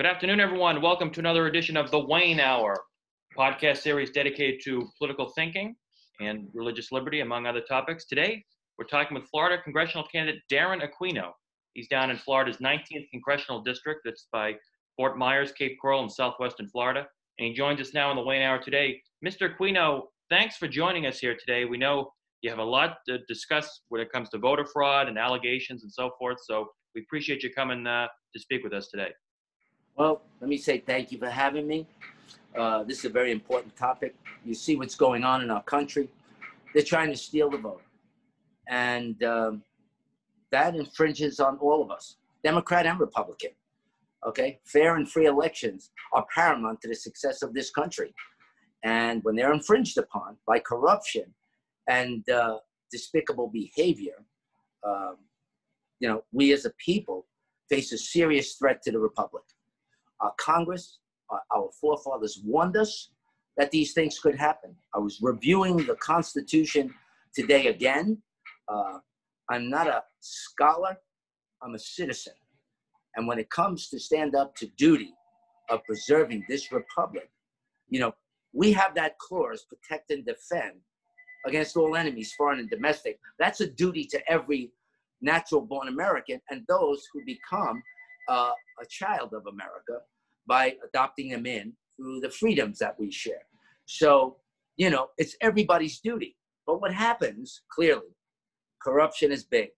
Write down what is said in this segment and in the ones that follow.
Good afternoon, everyone. Welcome to another edition of the Wayne Hour, podcast series dedicated to political thinking and religious liberty, among other topics. Today, we're talking with Florida congressional candidate Darren Aquino. He's down in Florida's 19th congressional district. That's by Fort Myers, Cape Coral, and southwestern Florida. And he joins us now on the Wayne Hour today. Mr. Aquino, thanks for joining us here today. We know you have a lot to discuss when it comes to voter fraud and allegations and so forth. So we appreciate you coming uh, to speak with us today. Well, let me say thank you for having me. Uh, this is a very important topic. You see what's going on in our country. They're trying to steal the vote. And um, that infringes on all of us, Democrat and Republican. Okay? Fair and free elections are paramount to the success of this country. And when they're infringed upon by corruption and uh, despicable behavior, um, you know, we as a people face a serious threat to the republic. Our Congress, our, our forefathers warned us that these things could happen. I was reviewing the Constitution today again. Uh, I'm not a scholar, I'm a citizen. And when it comes to stand up to duty of preserving this republic, you know, we have that clause protect and defend against all enemies, foreign and domestic. That's a duty to every natural born American and those who become uh, a child of America by adopting them in through the freedoms that we share. So, you know, it's everybody's duty. But what happens clearly, corruption is big.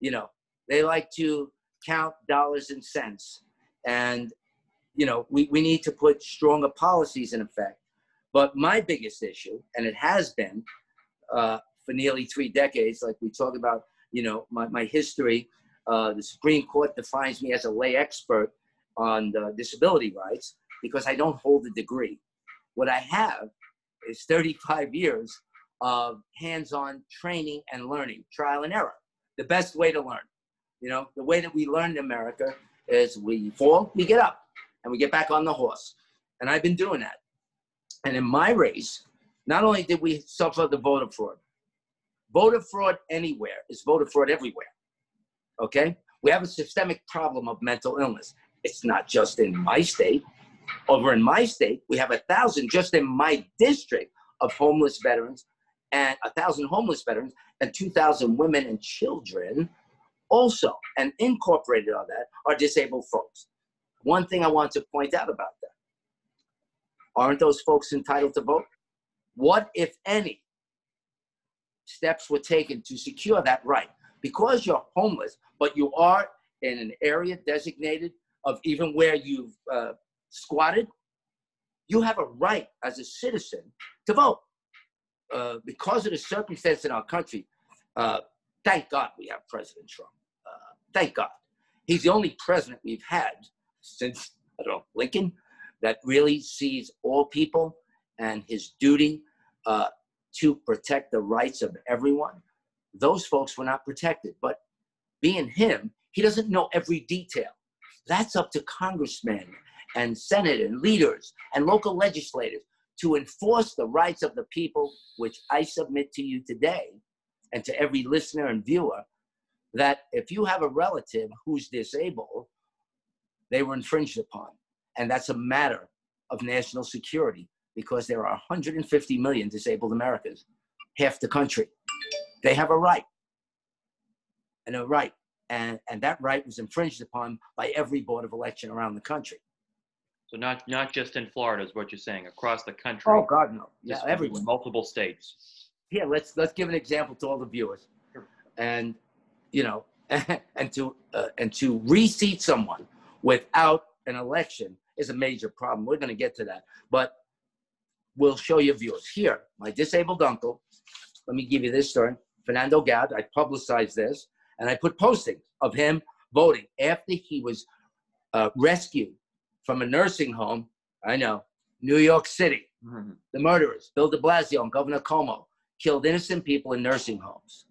You know, they like to count dollars and cents. And, you know, we, we need to put stronger policies in effect. But my biggest issue, and it has been uh, for nearly three decades, like we talk about you know, my, my history. Uh, the Supreme Court defines me as a lay expert on disability rights because I don't hold a degree. What I have is 35 years of hands-on training and learning, trial and error. The best way to learn. You know, the way that we learn in America is we fall, we get up, and we get back on the horse. And I've been doing that. And in my race, not only did we suffer the voter fraud, Voter fraud anywhere is voter fraud everywhere. Okay? We have a systemic problem of mental illness. It's not just in my state. Over in my state, we have a thousand just in my district of homeless veterans and a thousand homeless veterans and 2,000 women and children also. And incorporated on that are disabled folks. One thing I want to point out about that aren't those folks entitled to vote? What, if any, steps were taken to secure that right. Because you're homeless, but you are in an area designated of even where you've uh, squatted, you have a right as a citizen to vote. Uh, because of the circumstance in our country, uh, thank God we have President Trump. Uh, thank God. He's the only president we've had since, I don't know, Lincoln, that really sees all people and his duty uh, to protect the rights of everyone, those folks were not protected. But being him, he doesn't know every detail. That's up to congressmen and senate and leaders and local legislators to enforce the rights of the people, which I submit to you today and to every listener and viewer that if you have a relative who's disabled, they were infringed upon. And that's a matter of national security because there are 150 million disabled Americans, half the country. They have a right, and a right, and, and that right was infringed upon by every board of election around the country. So not not just in Florida is what you're saying, across the country. Oh God, no. Yeah, everywhere. Multiple states. Yeah, let's let's give an example to all the viewers, sure. and you know, and to uh, and to reseat someone without an election is a major problem. We're going to get to that, but we'll show your viewers. Here, my disabled uncle, let me give you this story. Fernando Gad, I publicized this, and I put postings of him voting after he was uh, rescued from a nursing home. I know, New York City. Mm-hmm. The murderers, Bill de Blasio and Governor Cuomo, killed innocent people in nursing homes.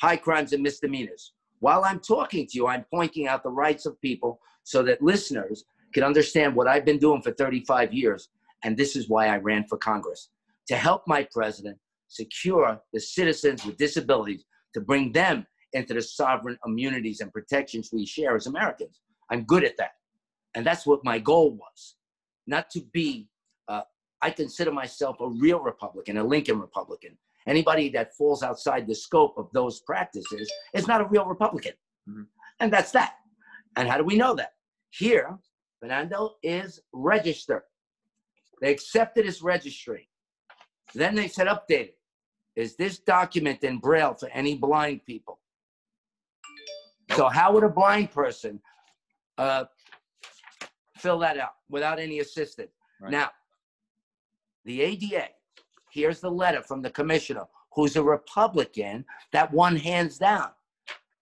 High crimes and misdemeanors. While I'm talking to you, I'm pointing out the rights of people so that listeners can understand what I've been doing for 35 years and this is why I ran for Congress to help my president secure the citizens with disabilities, to bring them into the sovereign immunities and protections we share as Americans. I'm good at that. and that's what my goal was not to be, uh, I consider myself a real Republican, a Lincoln Republican. Anybody that falls outside the scope of those practices is not a real Republican. Mm-hmm. And that's that. And how do we know that? Here, Fernando is registered. They accepted his registry. Then they said update it. Is this document in Braille for any blind people? So how would a blind person uh, fill that out without any assistance? Right. Now, the ADA, here's the letter from the commissioner, who's a Republican that won hands down,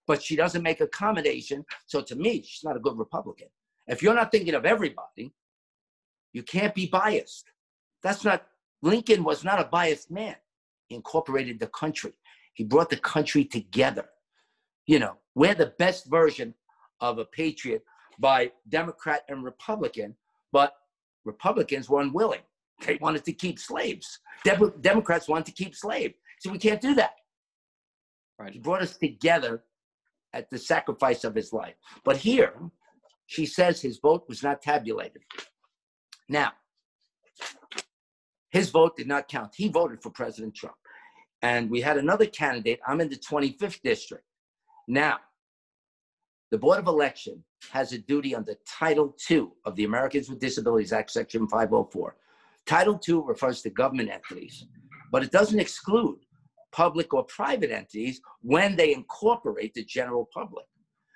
but she doesn't make accommodation. So to me, she's not a good Republican. If you're not thinking of everybody, you can't be biased. That's not, Lincoln was not a biased man. He incorporated the country, he brought the country together. You know, we're the best version of a patriot by Democrat and Republican, but Republicans were unwilling. They wanted to keep slaves. De- Democrats wanted to keep slaves. So we can't do that. Right. He brought us together at the sacrifice of his life. But here, she says his vote was not tabulated. Now, his vote did not count. He voted for President Trump. And we had another candidate. I'm in the 25th district. Now, the Board of Election has a duty under Title II of the Americans with Disabilities Act, Section 504. Title II refers to government entities, but it doesn't exclude public or private entities when they incorporate the general public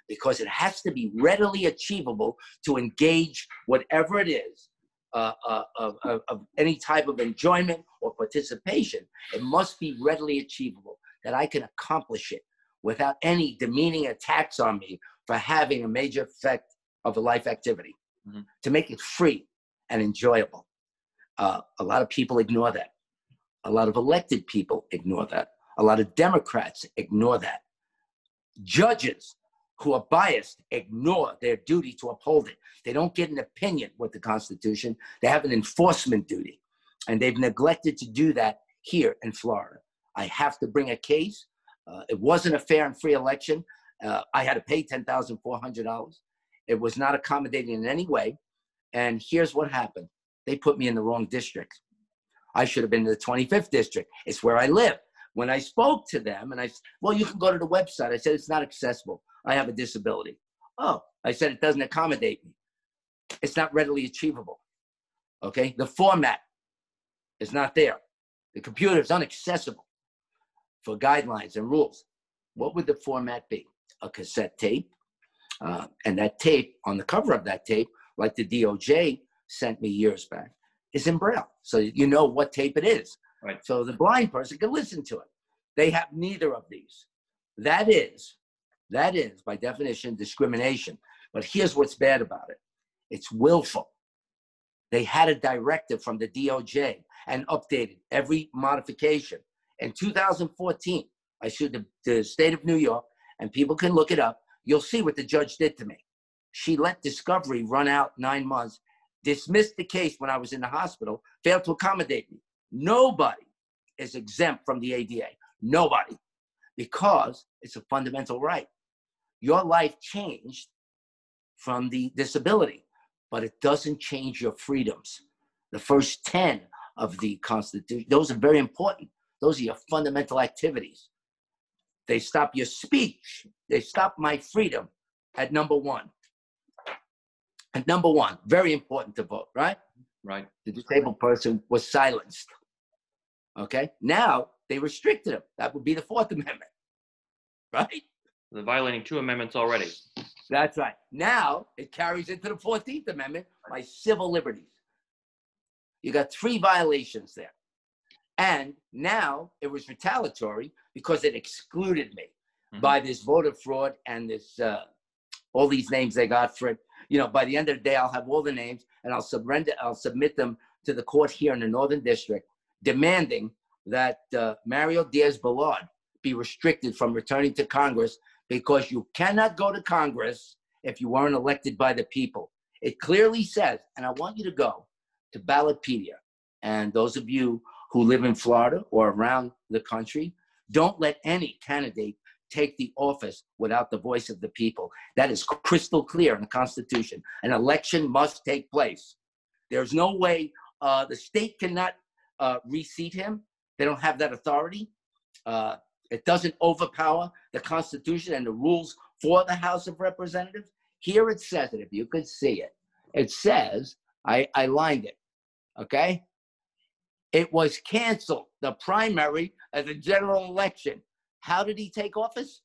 because it has to be readily achievable to engage whatever it is uh, uh, of, of, of, any type of enjoyment or participation. It must be readily achievable that I can accomplish it without any demeaning attacks on me for having a major effect of a life activity, mm-hmm. to make it free and enjoyable. Uh, a lot of people ignore that. A lot of elected people ignore that. A lot of Democrats ignore that. Judges who are biased ignore their duty to uphold it. They don't get an opinion with the Constitution, they have an enforcement duty. And they've neglected to do that here in Florida. I have to bring a case. Uh, it wasn't a fair and free election. Uh, I had to pay $10,400. It was not accommodating in any way. And here's what happened they put me in the wrong district. I should have been in the 25th district. It's where I live. When I spoke to them and I said, well, you can go to the website. I said, it's not accessible. I have a disability. Oh, I said, it doesn't accommodate me. It's not readily achievable. Okay. The format is not there. The computer is inaccessible for guidelines and rules. What would the format be? a cassette tape. Uh, and that tape, on the cover of that tape, like the DOJ sent me years back, is in Braille. So you know what tape it is. Right. So the blind person can listen to it. They have neither of these. That is, that is by definition discrimination. But here's what's bad about it it's willful. They had a directive from the DOJ and updated every modification. In 2014, I sued the, the state of New York and people can look it up. You'll see what the judge did to me. She let discovery run out nine months, dismissed the case when I was in the hospital, failed to accommodate me. Nobody is exempt from the ADA. Nobody. Because it's a fundamental right. Your life changed from the disability, but it doesn't change your freedoms. The first 10 of the Constitution, those are very important. Those are your fundamental activities. They stop your speech. They stop my freedom at number one. At number one, very important to vote, right? Right. The disabled person was silenced. Okay. Now they restricted him. That would be the Fourth Amendment, right? They're violating two amendments already. That's right. Now it carries into the 14th Amendment by civil liberties. You got three violations there. And now it was retaliatory because it excluded me mm-hmm. by this voter fraud and this uh, all these names they got for it. You know, by the end of the day, I'll have all the names and I'll surrender. I'll submit them to the court here in the Northern District, demanding that uh, Mario Diaz Balart be restricted from returning to Congress because you cannot go to Congress if you weren't elected by the people. It clearly says, and I want you to go to Ballotpedia. And those of you who live in Florida or around the country, don't let any candidate take the office without the voice of the people. That is crystal clear in the Constitution. An election must take place. There's no way uh, the state cannot uh, reseat him. They don't have that authority. Uh, it doesn't overpower the Constitution and the rules for the House of Representatives. Here it says it, if you could see it. It says, I, I lined it, okay? It was canceled, the primary of the general election. How did he take office?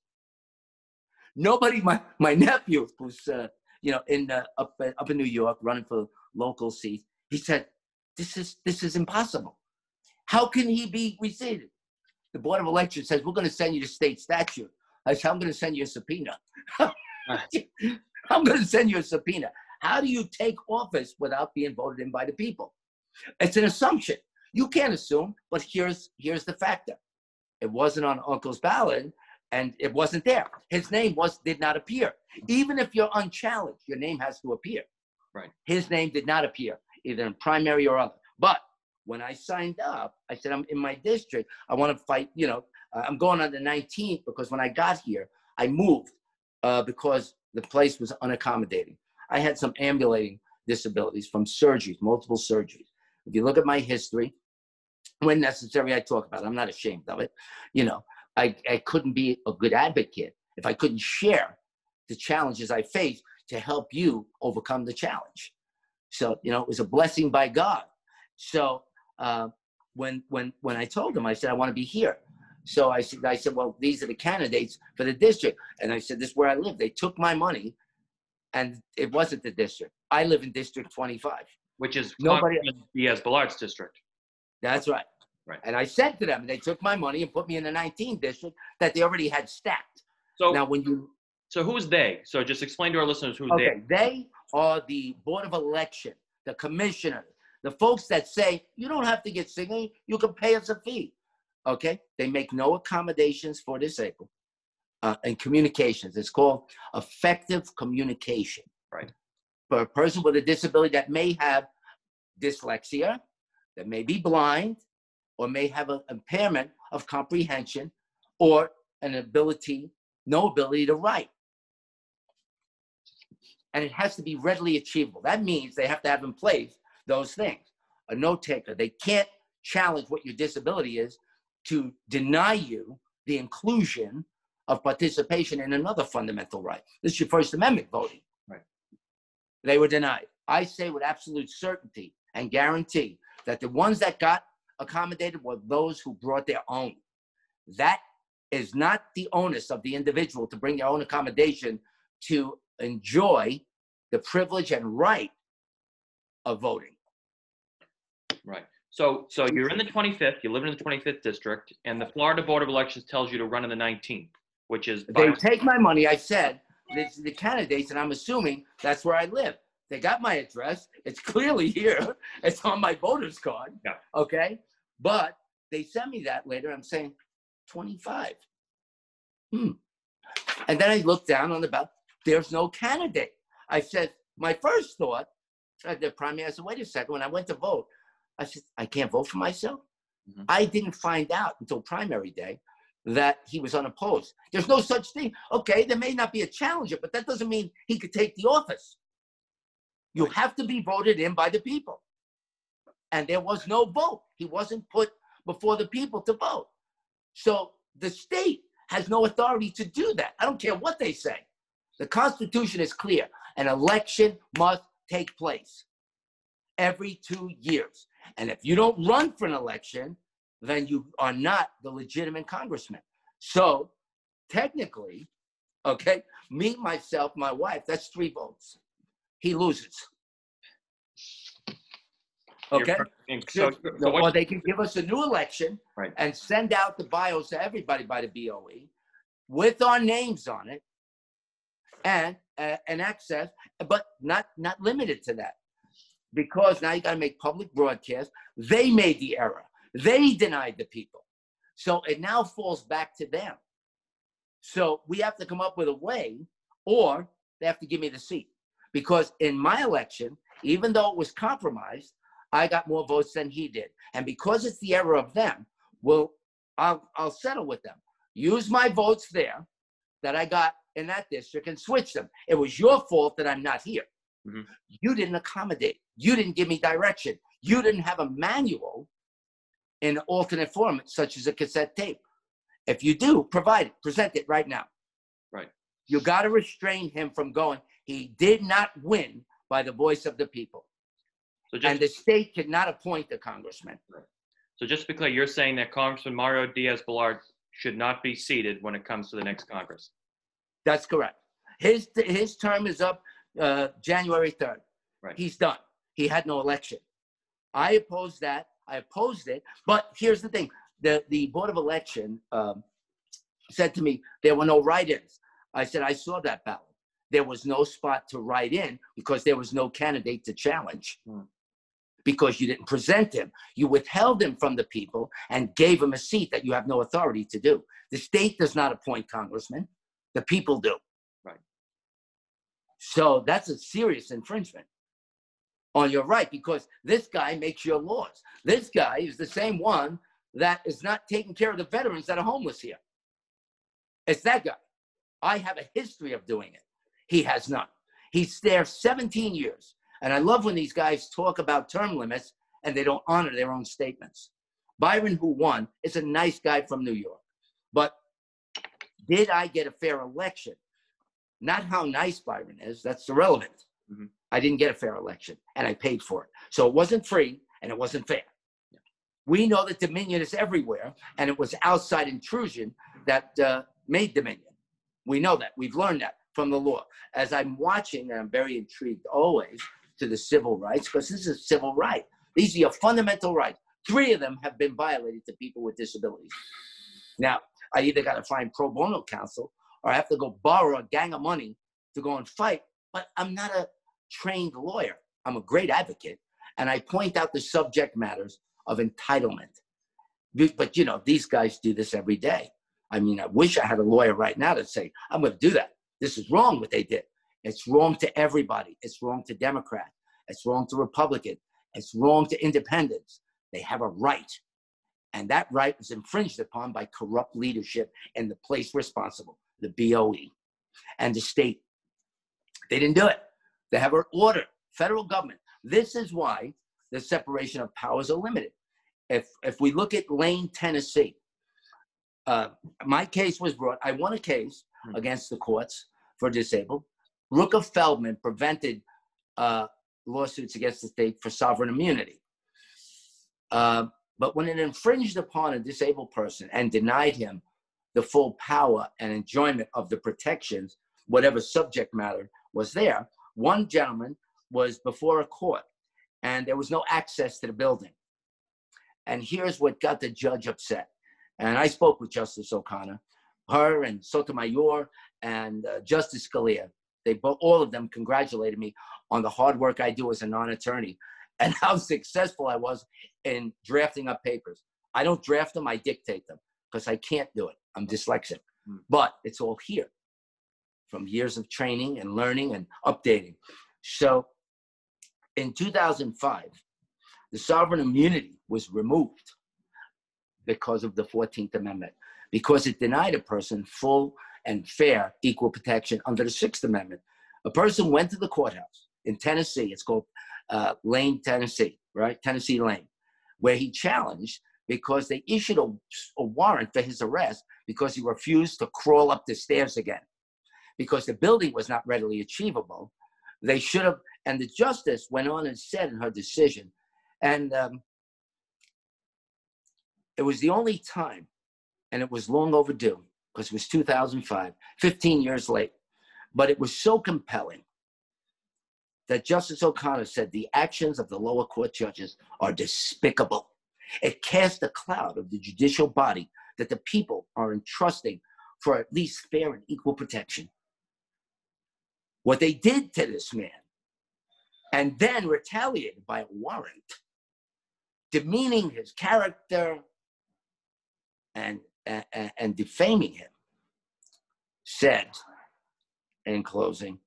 Nobody, my, my nephew, who's uh, you know in uh, up up in New York running for local seat, he said, "This is this is impossible. How can he be reseated?" The board of elections says, "We're going to send you to state statute." I said, "I'm going to send you a subpoena. I'm going to send you a subpoena. How do you take office without being voted in by the people? It's an assumption. You can't assume, but here's here's the factor. It wasn't on Uncle's ballot, and it wasn't there. His name was did not appear. Even if you're unchallenged, your name has to appear. Right. His name did not appear, either in primary or other. But when I signed up, I said I'm in my district. I want to fight. You know, uh, I'm going on the 19th because when I got here, I moved uh, because the place was unaccommodating. I had some ambulating disabilities from surgeries, multiple surgeries. If you look at my history, when necessary, I talk about it. I'm not ashamed of it. You know, I, I couldn't be a good advocate if I couldn't share the challenges I face to help you overcome the challenge. So, you know, it was a blessing by God. So uh, when when when I told them, I said, I want to be here. So I said, I said, well, these are the candidates for the district. And I said, this is where I live. They took my money and it wasn't the district. I live in District 25. Which is Nobody- Congressman Diaz-Balart's district. That's right. Right. And I said to them, they took my money and put me in the 19th district that they already had stacked. So, Now, when you so who's they? So just explain to our listeners who's they. okay, they are the board of election, the commissioners, the folks that say you don't have to get singing, you can pay us a fee. Okay, they make no accommodations for disabled uh, and communications. It's called effective communication. Right. For a person with a disability that may have dyslexia, that may be blind, or may have an impairment of comprehension, or an ability, no ability to write. And it has to be readily achievable. That means they have to have in place those things. A note taker, they can't challenge what your disability is to deny you the inclusion of participation in another fundamental right. This is your First Amendment voting. Right. They were denied. I say with absolute certainty and guarantee that the ones that got accommodated were those who brought their own. That is not the onus of the individual to bring their own accommodation to enjoy the privilege and right of voting. Right. So, so you're in the 25th, you live in the 25th district, and the Florida Board of Elections tells you to run in the 19th, which is They take my money. I said, this is the candidates, and I'm assuming that's where I live. They got my address. It's clearly here. It's on my voter's card. Yeah. Okay. But they sent me that later. I'm saying 25. Hmm. And then I looked down on the ballot. There's no candidate. I said, my first thought, at the primary, I said, wait a second. When I went to vote, I said, I can't vote for myself. Mhm. I didn't find out until primary day that he was unopposed. There's no such thing. Okay, there may not be a challenger, but that doesn't mean he could take the office. You have to be voted in by the people. And there was no vote. He wasn't put before the people to vote. So the state has no authority to do that. I don't care what they say. The Constitution is clear. An election must take place every two years. And if you don't run for an election, then you are not the legitimate congressman. So technically, okay, me, myself, my wife, that's three votes. He loses. Okay? and So, so or they can give us a new election Right. and send out the bios to everybody by the BOE with our names on it and uh, and access, but not not limited to that. Because now you got to make public broadcast. They made the error. They denied the people. So it now falls back to them. So we have to come up with a way, or they have to give me the seat. Because in my election, even though it was compromised, I got more votes than he did. And because it's the error of them, well, I'll, I'll settle with them. Use my votes there that I got in that district and switch them. It was your fault that I'm not here. Mhm. You didn't accommodate. You didn't give me direction. You didn't have a manual in alternate format, such as a cassette tape. If you do, provide it, present it right now. Right. You got to restrain him from going. He did not win by the voice of the people. So just and the state cannot appoint a congressman. so just to be clear, you're saying that Congressman Mario Diaz-Balart should not be seated when it comes to the next Congress. That's correct. His his term is up uh, January 3rd. Right. He's done. He had no election. I opposed that. I opposed it. But here's the thing: the the board of election um, said to me there were no write-ins. I said I saw that ballot. There was no spot to write in because there was no candidate to challenge. Hmm. Because you didn't present him, you withheld him from the people and gave him a seat that you have no authority to do. The state does not appoint congressmen; the people do. Right. So that's a serious infringement on your right because this guy makes your laws. This guy is the same one that is not taking care of the veterans that are homeless here. It's that guy. I have a history of doing it. He has none. He's there 17 years. And I love when these guys talk about term limits and they don't honor their own statements. Byron, who won, is a nice guy from New York. But did I get a fair election? Not how nice Byron is, that's irrelevant. Mhm. I didn't get a fair election and I paid for it. So it wasn't free and it wasn't fair. We know that Dominion is everywhere and it was outside intrusion that uh, made Dominion. We know that. We've learned that from the law. As I'm watching, and I'm very intrigued always to the civil rights, because this is a civil right. These are your fundamental rights. Three of them have been violated to people with disabilities. Now, I either got to find pro bono counsel or I have to go borrow a gang of money to go and fight. But I'm not a trained lawyer. I'm a great advocate. And I point out the subject matters of entitlement. But, you know, these guys do this every day. I mean, I wish I had a lawyer right now to say, I'm going to do that. This is wrong what they did. It's wrong to everybody. It's wrong to Democrat. It's wrong to Republican. It's wrong to independents. They have a right. And that right was infringed upon by corrupt leadership and the place responsible, the BOE and the state. They didn't do it. They have an order, federal government. This is why the separation of powers are limited. If, if we look at Lane, Tennessee, uh, my case was brought, I won a case Hmm. against the courts for disabled. Rooker Feldman prevented uh, lawsuits against the state for sovereign immunity. Uh, but when it infringed upon a disabled person and denied him the full power and enjoyment of the protections, whatever subject matter was there, one gentleman was before a court and there was no access to the building. And here's what got the judge upset. And I spoke with Justice O'Connor, her and Sotomayor and uh, Justice Scalia. They both, all of them congratulated me on the hard work I do as a non-attorney and how successful I was in drafting up papers. I don't draft them, I dictate them because I can't do it. I'm dyslexic. Hmm. But it's all here from years of training and learning and updating. So in 2005, the sovereign immunity was removed because of the 14th Amendment, because it denied a person full and fair equal protection under the Sixth Amendment. A person went to the courthouse in Tennessee, it's called uh, Lane, Tennessee, right? Tennessee Lane, where he challenged because they issued a, a warrant for his arrest because he refused to crawl up the stairs again. Because the building was not readily achievable, they should have. And the justice went on and said in her decision, and um, it was the only time, and it was long overdue because it was 2005, 15 years late, but it was so compelling that Justice O'Connor said the actions of the lower court judges are despicable. It cast a cloud of the judicial body that the people are entrusting for at least fair and equal protection. What they did to this man, and then retaliated by a warrant, demeaning his character and, and, and defaming him, said in closing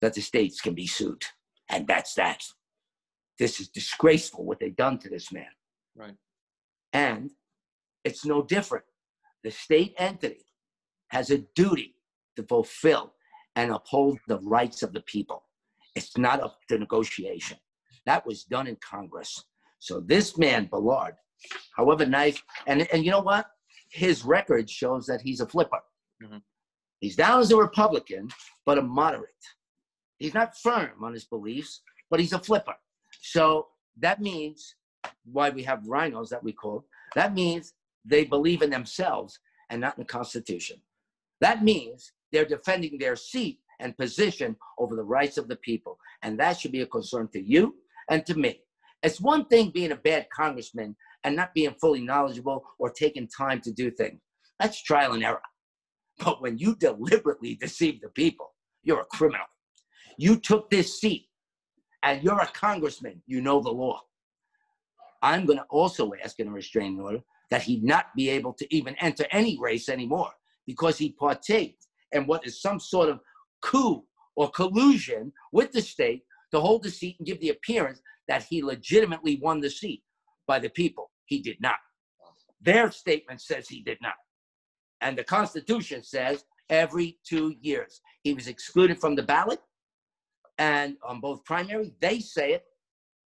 that the states can be sued. And that's that. This is disgraceful what they've done to this man. Right. And it's no different. The state entity has a duty to fulfill and uphold the rights of the people. It's not up to negotiation. That was done in Congress. So this man, Balart, however nice, and, and you know what? His record shows that he's a flipper. Mhm. He's down as a Republican, but a moderate. He's not firm on his beliefs, but he's a flipper. So that means why we have RINOs that we call. That means they believe in themselves and not in the Constitution. That means they're defending their seat and position over the rights of the people. And that should be a concern to you and to me. It's one thing being a bad congressman and not being fully knowledgeable or taking time to do things. That's trial and error. But when you deliberately deceive the people, you're a criminal. You took this seat and you're a congressman, you know the law. I'm going to also ask in a restraining order that he not be able to even enter any race anymore because he partaked in what is some sort of coup or collusion with the state to hold the seat and give the appearance that he legitimately won the seat by the people. He did not. Their statement says he did not. And the Constitution says every two years. He was excluded from the ballot and on both primary, they say it.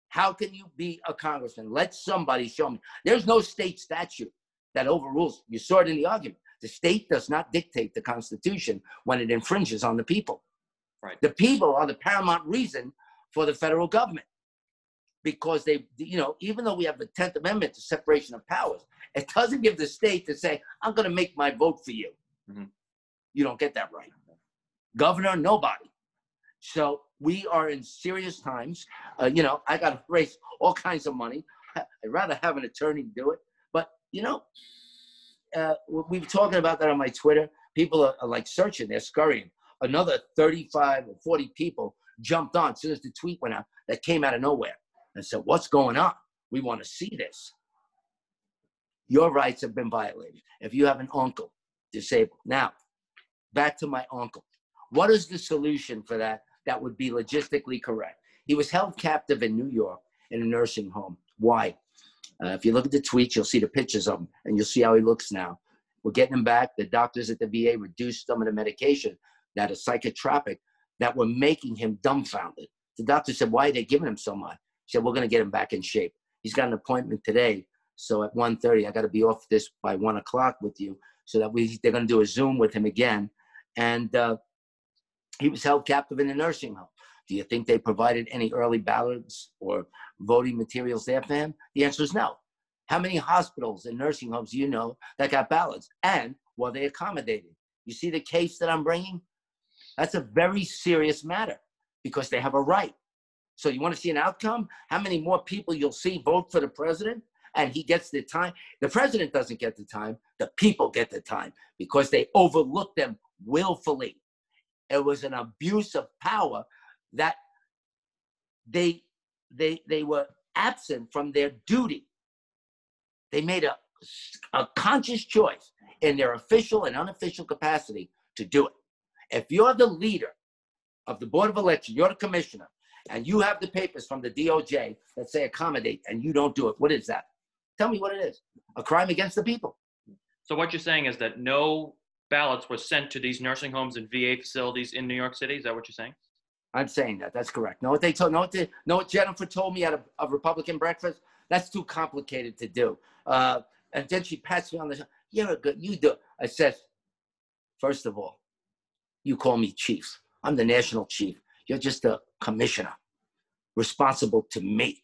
How can you be a congressman? Let somebody show me. There's no state statute that overrules. You saw it in the argument. The state does not dictate the Constitution when it infringes on the people. Right. The people are the paramount reason for the federal government because they, you know, even though we have the 10th Amendment to separation of powers, it doesn't give the state to say, I'm going to make my vote for you. Mhm. You don't get that right. Governor, nobody. So we are in serious times. Uh, you know, I got to raise all kinds of money. I'd rather have an attorney do it. But, you know, uh, we we were talking about that on my Twitter. People are, are like searching, they're scurrying. Another 35 or 40 people jumped on as soon as the tweet went out that came out of nowhere and said, What's going on? We want to see this. Your rights have been violated. If you have an uncle disabled. Now, back to my uncle. What is the solution for that that would be logistically correct? He was held captive in New York in a nursing home. Why? Uh, if you look at the tweets, you'll see the pictures of him and you'll see how he looks now. We're getting him back. The doctors at the VA reduced some of the medication that is psychotropic that were making him dumbfounded. The doctor said, Why are they giving him so much? Said, We're going to get him back in shape. He's got an appointment today. So at 1.30, I got to be off this by 1 o'clock with you so that we they're going to do a Zoom with him again. And uh, he was held captive in a nursing home. Do you think they provided any early ballots or voting materials there for him? The answer is no. How many hospitals and nursing homes do you know that got ballots? And were they accommodated? You see the case that I'm bringing? That's a very serious matter because they have a right. So you want to see an outcome? How many more people you'll see vote for the president and he gets the time? The president doesn't get the time. The people get the time because they overlook them willfully. It was an abuse of power that they they they were absent from their duty. They made a, a conscious choice in their official and unofficial capacity to do it. If you're the leader of the Board of Election, you're the commissioner, and you have the papers from the DOJ that say accommodate, and you don't do it, what is that? Tell me what it is. A crime against the people. So what you're saying is that no ballots were sent to these nursing homes and VA facilities in New York City. Is that what you're saying? I'm saying that. That's correct. Know what they told? Know what, they, know what Jennifer told me at a, a Republican breakfast? That's too complicated to do. Uh, and then she pats me on the shoulder. You're a good. You do. I said, first of all, you call me chief. I'm the national chief. You're just a commissioner, responsible to me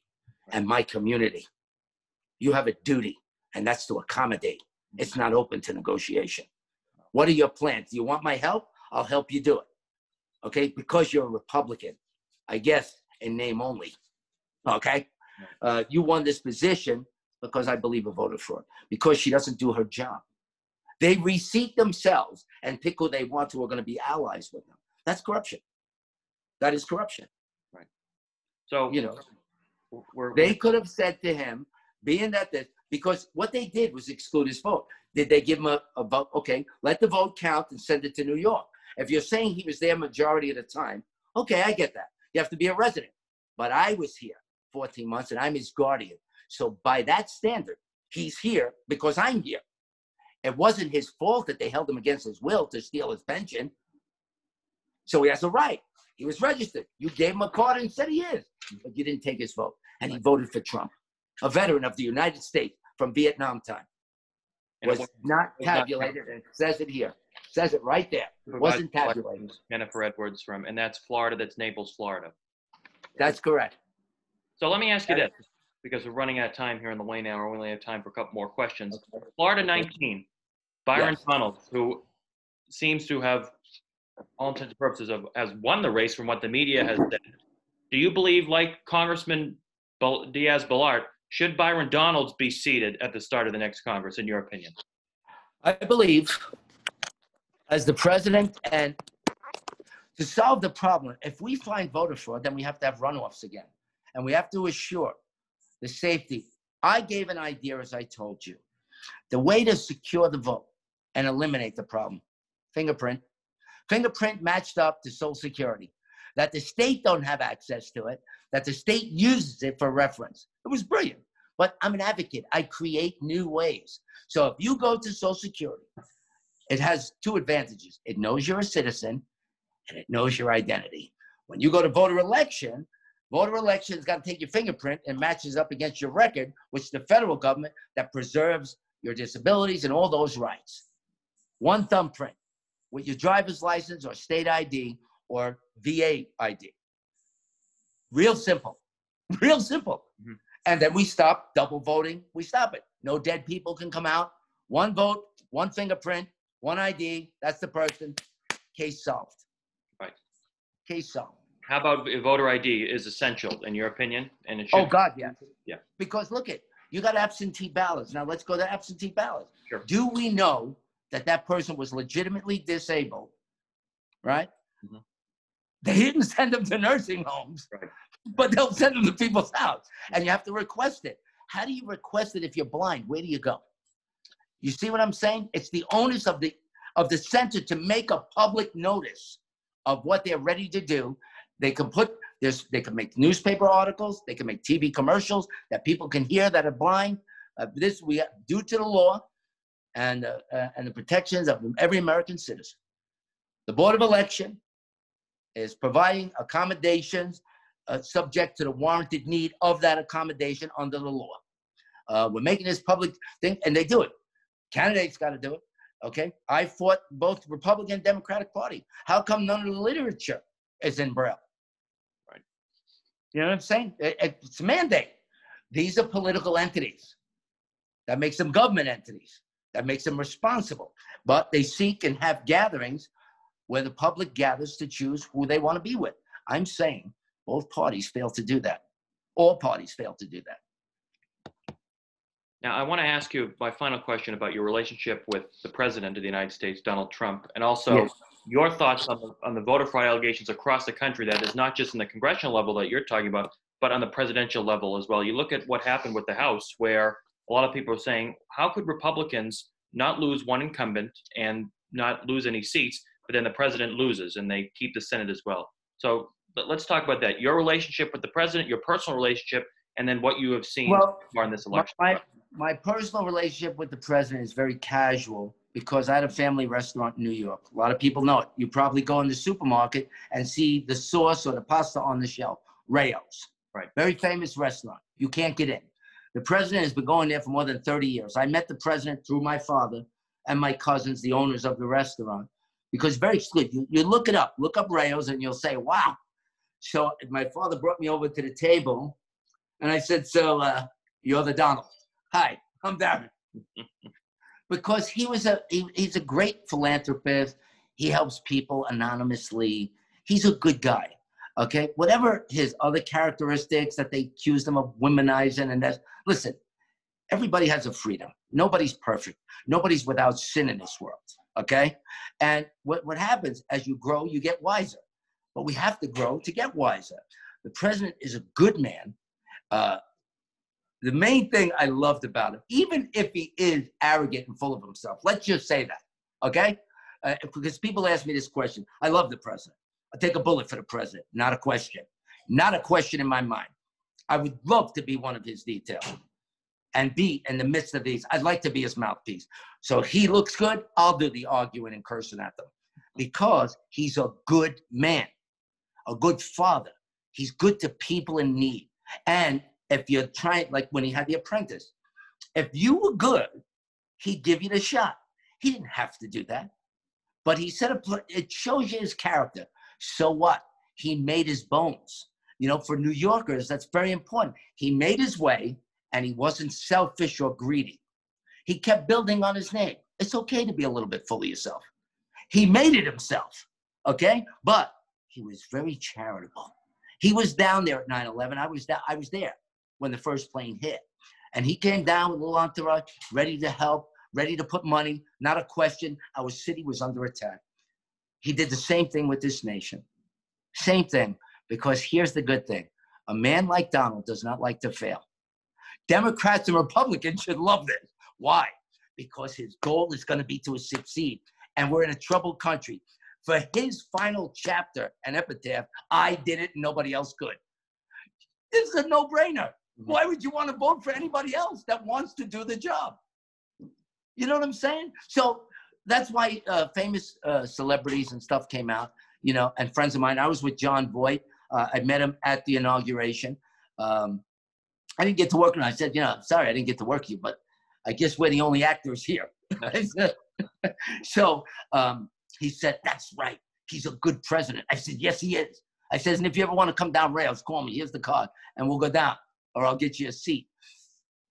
and my community. You have a duty, and that's to accommodate. It's not open to negotiation. What are your plans? Do you want my help? I'll help you do it. Okay, because you're a Republican, I guess in name only. Okay, uh, you won this position because I believe a voter fraud because she doesn't do her job. They reseat themselves and pick who they want who are going to be allies with them. That's corruption. That is corruption. Right. So You know, we're, they could have said to him, being that this, because what they did was exclude his vote. Did they give him a, a vote? Okay, let the vote count and send it to New York. If you're saying he was there majority of the time, okay, I get that. You have to be a resident. But I was here 14 months and I'm his guardian. So by that standard, he's here because I'm here. It wasn't his fault that they held him against his will to steal his pension. So he has a right. He was registered. You gave him a card and said he is, but you didn't take his vote. And he voted for Trump, a veteran of the United States from Vietnam time. And Was it not was not tabulated and it says it here. Says it right there. Wasn't tabulated. Jennifer Edwards from, and that's Florida, that's Naples, Florida. That's correct. So let me ask you this, because we're running out of time here in the Wayne Hour. We only have time for a couple more questions. Florida 19, Byron Yes. Donald, who seems to have, all intents and purposes, of, has won the race from what the media has said. Do you believe, like Congressman Diaz Balart, should Byron Donalds be seated at the start of the next Congress, in your opinion? I believe, as the president, and to solve the problem, if we find voter fraud, then we have to have runoffs again. And we have to assure the safety. I gave an idea, as I told you. The way to secure the vote and eliminate the problem fingerprint. Fingerprint matched up to Social Security. That the state don't have access to it, that the state uses it for reference. It was brilliant. But I'm an advocate. I create new ways. So if you go to Social Security, it has two advantages. It knows you're a citizen and it knows your identity. When you go to voter election, voter election's got to take your fingerprint and matches up against your record, which the federal government that preserves your disabilities and all those rights. One thumbprint with your driver's license or state ID or VA ID. Real simple. Real simple. Mhm. And then we stop double voting. We stop it. No dead people can come out. One vote, one fingerprint, one ID. That's the person. Case solved. Right. Case solved. How about voter ID is essential, in your opinion? And it should. Oh God, yes. Yeah. Because look at you got absentee ballots. Now let's go to absentee ballots. Sure. Do we know that that person was legitimately disabled? Right. Mhm. They didn't send them to nursing homes, Right. but they'll send them to people's house, and you have to request it. How do you request it if you're blind? Where do you go? You see what I'm saying? It's the onus of the of the center to make a public notice of what they're ready to do. They can put there's they can make newspaper articles, they can make TV commercials that people can hear that are blind. Uh, this we due to the law and uh, uh, and the protections of every American citizen. The Board of Election is providing accommodations uh, subject to the warranted need of that accommodation under the law. Uh, we're making this public thing, and they do it. Candidates got to do it. Okay, I fought both Republican and Democratic Party. How come none of the literature is in Braille? Right. You know what I'm saying? It- it's a mandate. These are political entities. That makes them government entities. That makes them responsible. But they seek and have gatherings where the public gathers to choose who they want to be with. I'm saying both parties fail to do that. All parties fail to do that. Now, I want to ask you my final question about your relationship with the President of the United States, Donald Trump, and also Yes. your thoughts on the, on the voter fraud allegations across the country that is not just in the congressional level that you're talking about, but on the presidential level as well. You look at what happened with the House, where a lot of people are saying, how could Republicans not lose one incumbent and not lose any seats, but then the president loses and they keep the Senate as well? So let's talk about that. Your relationship with the president, your personal relationship, and then what you have seen Well, in this election. my, my personal relationship with the president is very casual because I had a family restaurant in New York. A lot of people know it. You probably go in the supermarket and see the sauce or the pasta on the shelf, Rao's. Right. Very famous restaurant. You can't get in. The president has been going there for more than 30 years. I met the president through my father and my cousins, the owners of the restaurant, because very exclusive. You, you look it up, look up Rao's, and you'll say, wow. So my father brought me over to the table, and I said, so uh, you're the Donald. Hi, I'm Darren. because he was a he, he's a great philanthropist. He helps people anonymously. He's a good guy. Okay, whatever his other characteristics that they accused him of womanizing and that's listen, everybody has a freedom. Nobody's perfect. Nobody's without sin in this world. Okay, and what what happens as you grow, you get wiser. But we have to grow to get wiser. The president is a good man. Uh, the main thing I loved about him, even if he is arrogant and full of himself, let's just say that, okay? Uh, because people ask me this question. I love the president. I take a bullet for the president, not a question. Not a question in my mind. I would love to be one of his detail. and be in the midst of these. I'd like to be his mouthpiece. So he looks good. I'll do the arguing and cursing at them because he's a good man, a good father. He's good to people in need. And if you're trying, like when he had the apprentice, if you were good, he'd give you the shot. He didn't have to do that. But he said it shows you his character. So what? He made his bones. You know, for New Yorkers, that's very important. He made his way and he wasn't selfish or greedy. He kept building on his name. It's okay to be a little bit full of yourself. He made it himself, okay? But he was very charitable. He was down there at 9/11. I was that I was there when the first plane hit, and he came down with a little entourage, ready to help, ready to put money. Not a question. Our city was under attack. He did the same thing with this nation. Same thing. Because here's the good thing: a man like Donald does not like to fail. Democrats and Republicans should love this. Why? Because his goal is going to be to succeed. And we're in a troubled country. For his final chapter and epitaph, I did it and nobody else could. This is a no brainer. Mm-hmm. Why would you want to vote for anybody else that wants to do the job? You know what I'm saying? So that's why uh, famous uh, celebrities and stuff came out, you know, and friends of mine. I was with Jon Voight. Uh, I met him at the inauguration. Um, I didn't get to work, and I said, you know, I'm sorry, I didn't get to work you, but I guess we're the only actors here. so um, he said, that's right. He's a good president. I said, yes, he is. I says, and if you ever want to come down Rao's, call me. Here's the card, and we'll go down, or I'll get you a seat.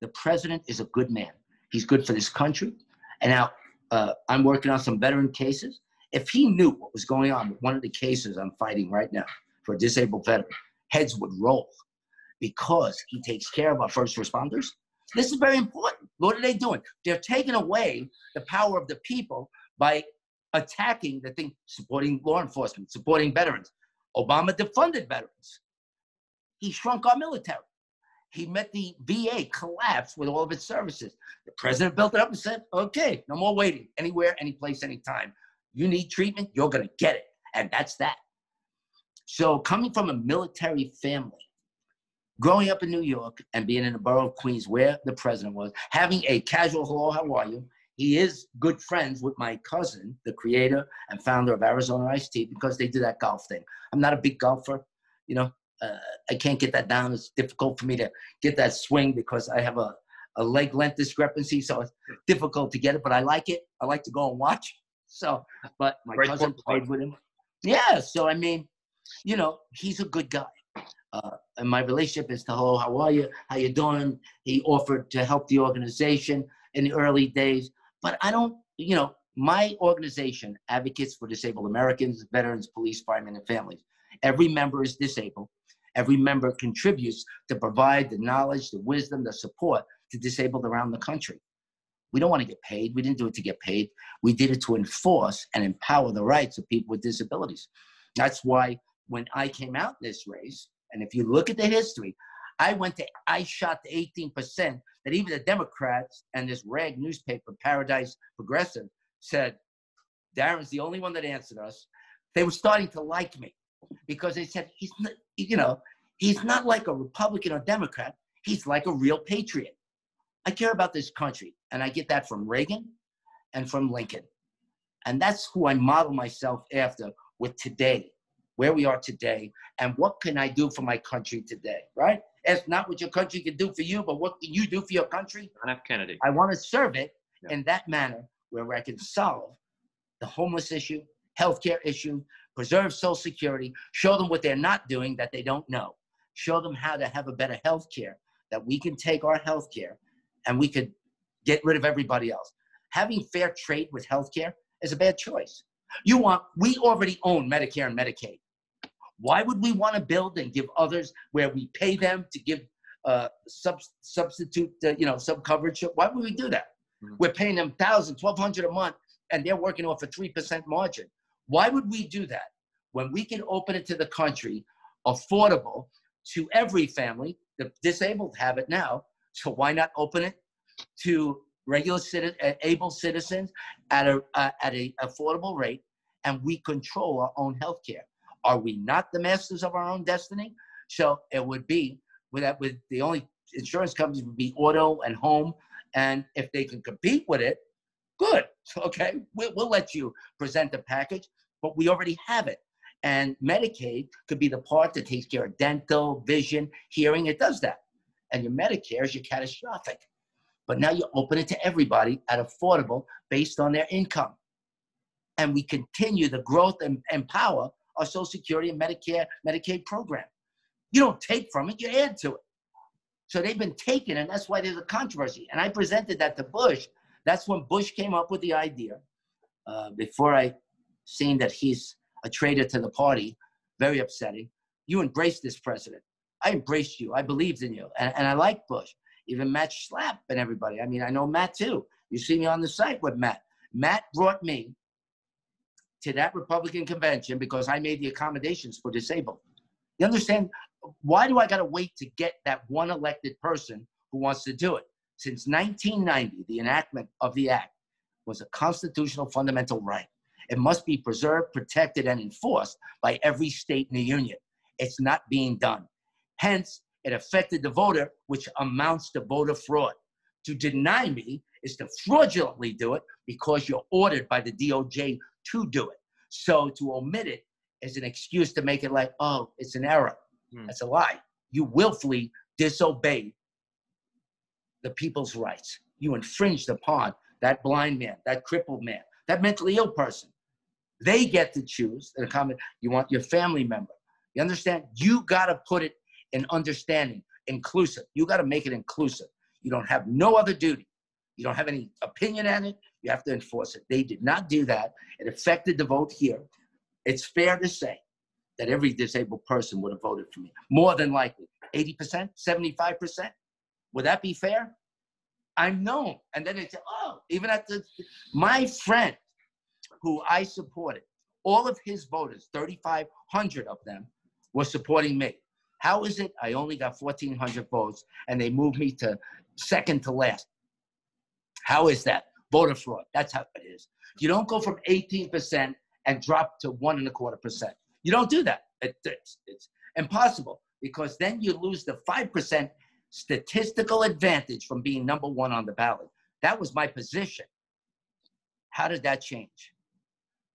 The president is a good man. He's good for this country. And now uh, I'm working on some veteran cases. If he knew what was going on with one of the cases I'm fighting right now for a disabled veteran, heads would roll because he takes care of our first responders. This is very important. What are they doing? They're taking away the power of the people by attacking the thing, supporting law enforcement, supporting veterans. Obama defunded veterans. He shrunk our military. He met the VA collapse with all of its services. The president built it up and said, okay, no more waiting anywhere, any place, anytime. You need treatment, you're going to get it. And that's that. So, coming from a military family, growing up in New York and being in the borough of Queens, where the president was, having a casual hello, how are you? He is good friends with my cousin, the creator and founder of Arizona Iced Tea, because they do that golf thing. I'm not a big golfer, you know. Uh, I can't get that down. It's difficult for me to get that swing because I have a, a leg length discrepancy, so it's difficult to get it. But I like it. I like to go and watch. So, but my Great cousin played with him. Yeah. So I mean, you know, he's a good guy. Uh, and my relationship is to, hello, how are you? How you doing? He offered to help the organization in the early days, but I don't, you know, my organization advocates for disabled Americans, veterans, police, firemen, and families. Every member is disabled. Every member contributes to provide the knowledge, the wisdom, the support to disabled around the country. We don't want to get paid. We didn't do it to get paid. We did it to enforce and empower the rights of people with disabilities. That's why when I came out this race, and if you look at the history, I went to, I shot to 18% that even the Democrats and this rag newspaper, Paradise Progressive, said, Darren's the only one that answered us. They were starting to like me because they said, he's not, you know, he's not like a Republican or Democrat. He's like a real patriot. I care about this country. And I get that from Reagan and from Lincoln. And that's who I model myself after with today where we are today and what can I do for my country today, right? It's not what your country can do for you, but what can you do for your country? John F. Kennedy. I want to serve it yeah. in that manner where I can solve the homeless issue, healthcare issue, preserve Social Security, show them what they're not doing that they don't know, show them how to have a better healthcare, that we can take our healthcare and we could get rid of everybody else. Having fair trade with healthcare is a bad choice. You want, we already own Medicare and Medicaid. Why would we want to build and give others where we pay them to give uh, sub, substitute, uh, you know, sub coverage? Why would we do that? Mm-hmm. We're paying them thousand, twelve hundred a month, and they're working off a three percent margin. Why would we do that when we can open it to the country, affordable to every family? The disabled have it now, so why not open it to regular citizen, uh, able citizens at a uh, at a affordable rate, and we control our own health care? Are we not the masters of our own destiny? So it would be with that with the only insurance companies would be auto and home. And if they can compete with it, good. Okay, we'll, we'll let you present the package, but we already have it. And Medicaid could be the part that takes care of dental, vision, hearing. It does that. And your Medicare is your catastrophic. But now you open it to everybody at affordable based on their income. And we continue the growth and, and power of Social Security and Medicare, Medicaid program. You don't take from it, you add to it. So they've been taken, and that's why there's a controversy. And I presented that to Bush. That's when Bush came up with the idea. Uh, before I seen that he's a traitor to the party, very upsetting. You embraced this president. I embraced you. I believed in you. And, and I like Bush, even Matt Schlapp and everybody. I mean, I know Matt too. You see me on the site with Matt. Matt brought me to that Republican convention because I made the accommodations for disabled. You understand? Why do I got to wait to get that one elected person who wants to do it? Since 1990, the enactment of the act was a constitutional fundamental right. It must be preserved, protected, and enforced by every state in the union. It's not being done. Hence, it affected the voter, which amounts to voter fraud. To deny me is to fraudulently do it because you're ordered by the DOJ to do it. So to omit it is an excuse to make it like, oh, it's an error. Hmm. That's a lie. You willfully disobeyed the people's rights. You infringed upon that blind man, that crippled man, that mentally ill person. They get to choose the comment. You want your family member. You understand? You got to put it in understanding, inclusive. You got to make it inclusive. You don't have no other duty. You don't have any opinion on it. You have to enforce it. They did not do that. It affected the vote here. It's fair to say that every disabled person would have voted for me, more than likely. 80%, 75%? Would that be fair? I'm known. And then they say, oh, even at the, my friend who I supported, all of his voters, 3,500 of them, were supporting me. How is it I only got 1,400 votes and they moved me to second to last? How is that? Voter fraud. That's how it is. You don't go from 18% and drop to one and a quarter percent. You don't do that. It, it's, it's impossible because then you lose the 5% statistical advantage from being number one on the ballot. That was my position. How did that change?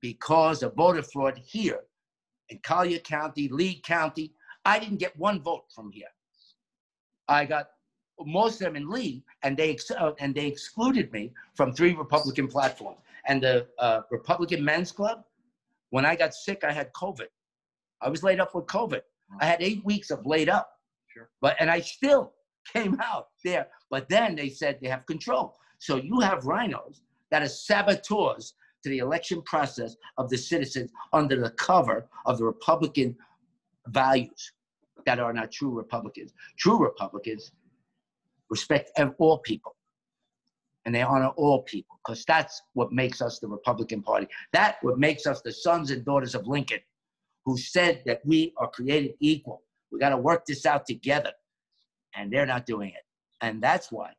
Because of voter fraud here in Collier County, Lee County, I didn't get one vote from here. I got most of them in Lee, and they ex- uh, and they excluded me from three Republican platforms. And the uh, Republican Men's Club, when I got sick, I had COVID. I was laid up with COVID. I had eight weeks of laid up. Sure. But and I still came out there. But then they said they have control. So you have RINOs that are saboteurs to the election process of the citizens under the cover of the Republican values that are not true Republicans. True Republicans respect all people and they honor all people because that's what makes us the Republican Party. That what makes us the sons and daughters of Lincoln, who said that we are created equal. We got to work this out together, and they're not doing it. And that's why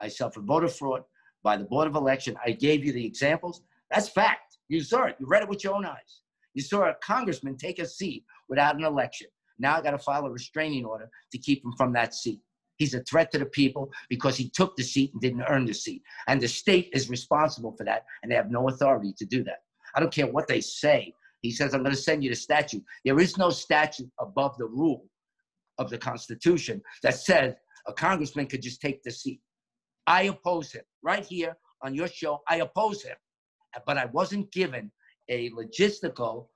I suffered voter fraud by the Board of Election. I gave you the examples. That's fact. You saw it. You read it with your own eyes. You saw a congressman take a seat without an election. Now I got to file a restraining order to keep him from that seat. He's a threat to the people because he took the seat and didn't earn the seat. And the state is responsible for that, and they have no authority to do that. I don't care what they say. He says, I'm going to send you the statute. There is no statute above the rule of the Constitution that says a congressman could just take the seat. I oppose him right here on your show. I oppose him, but I wasn't given a logistical,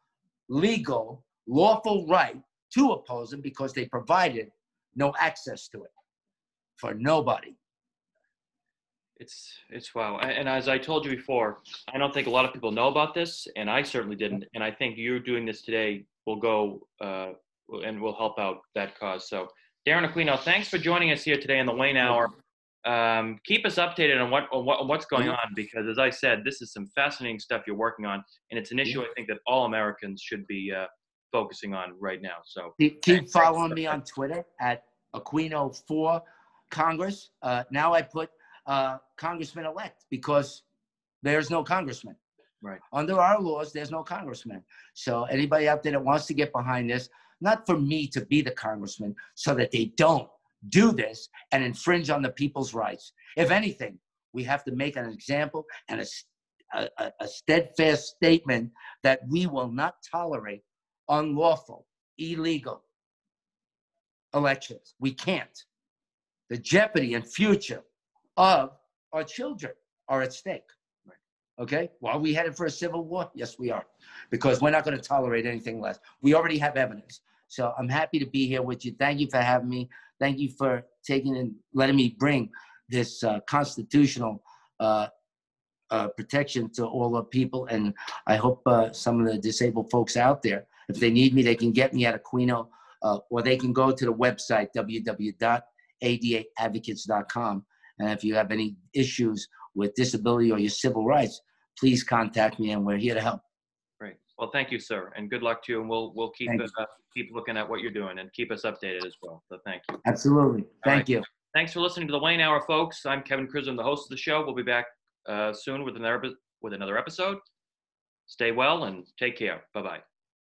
legal, lawful right to oppose him because they provided no access to it for nobody. It's it's wow. And as I told you before, I don't think a lot of people know about this, and I certainly didn't. And I think you doing this today will go uh, and will help out that cause. So, Darren Aquino, thanks for joining us here today in the Wayne Hour. Um, keep us updated on what, on what on what's going on because, as I said, this is some fascinating stuff you're working on, and it's an issue I think that all Americans should be uh, focusing on right now. So keep, keep following me on Twitter at Aquino4 Congress. Uh, now I put uh, Congressman elect because there's no congressman. Right. Under our laws, there's no congressman. So anybody out there that wants to get behind this, not for me to be the congressman, so that they don't do this and infringe on the people's rights. If anything, we have to make an example and a, a, a steadfast statement that we will not tolerate unlawful, illegal elections. We can't. The jeopardy and future of our children are at stake. Okay? Well, are we headed for a civil war? Yes, we are. Because we're not going to tolerate anything less. We already have evidence. So I'm happy to be here with you. Thank you for having me. Thank you for taking and letting me bring this uh, constitutional uh, uh, protection to all the people. And I hope uh, some of the disabled folks out there, if they need me, they can get me at Aquino uh, or they can go to the website www.adaadvocates.com. And if you have any issues with disability or your civil rights, please contact me and we're here to help. Great. Well, thank you, sir, and good luck to you. And we'll we'll keep uh, keep looking at what you're doing and keep us updated as well. So thank you. Absolutely. Thank right. you. Thanks for listening to the Wayne Hour, folks. I'm Kevin. I'm the host of the show. We'll be back uh, soon with another with another episode. Stay well and take care. Bye bye.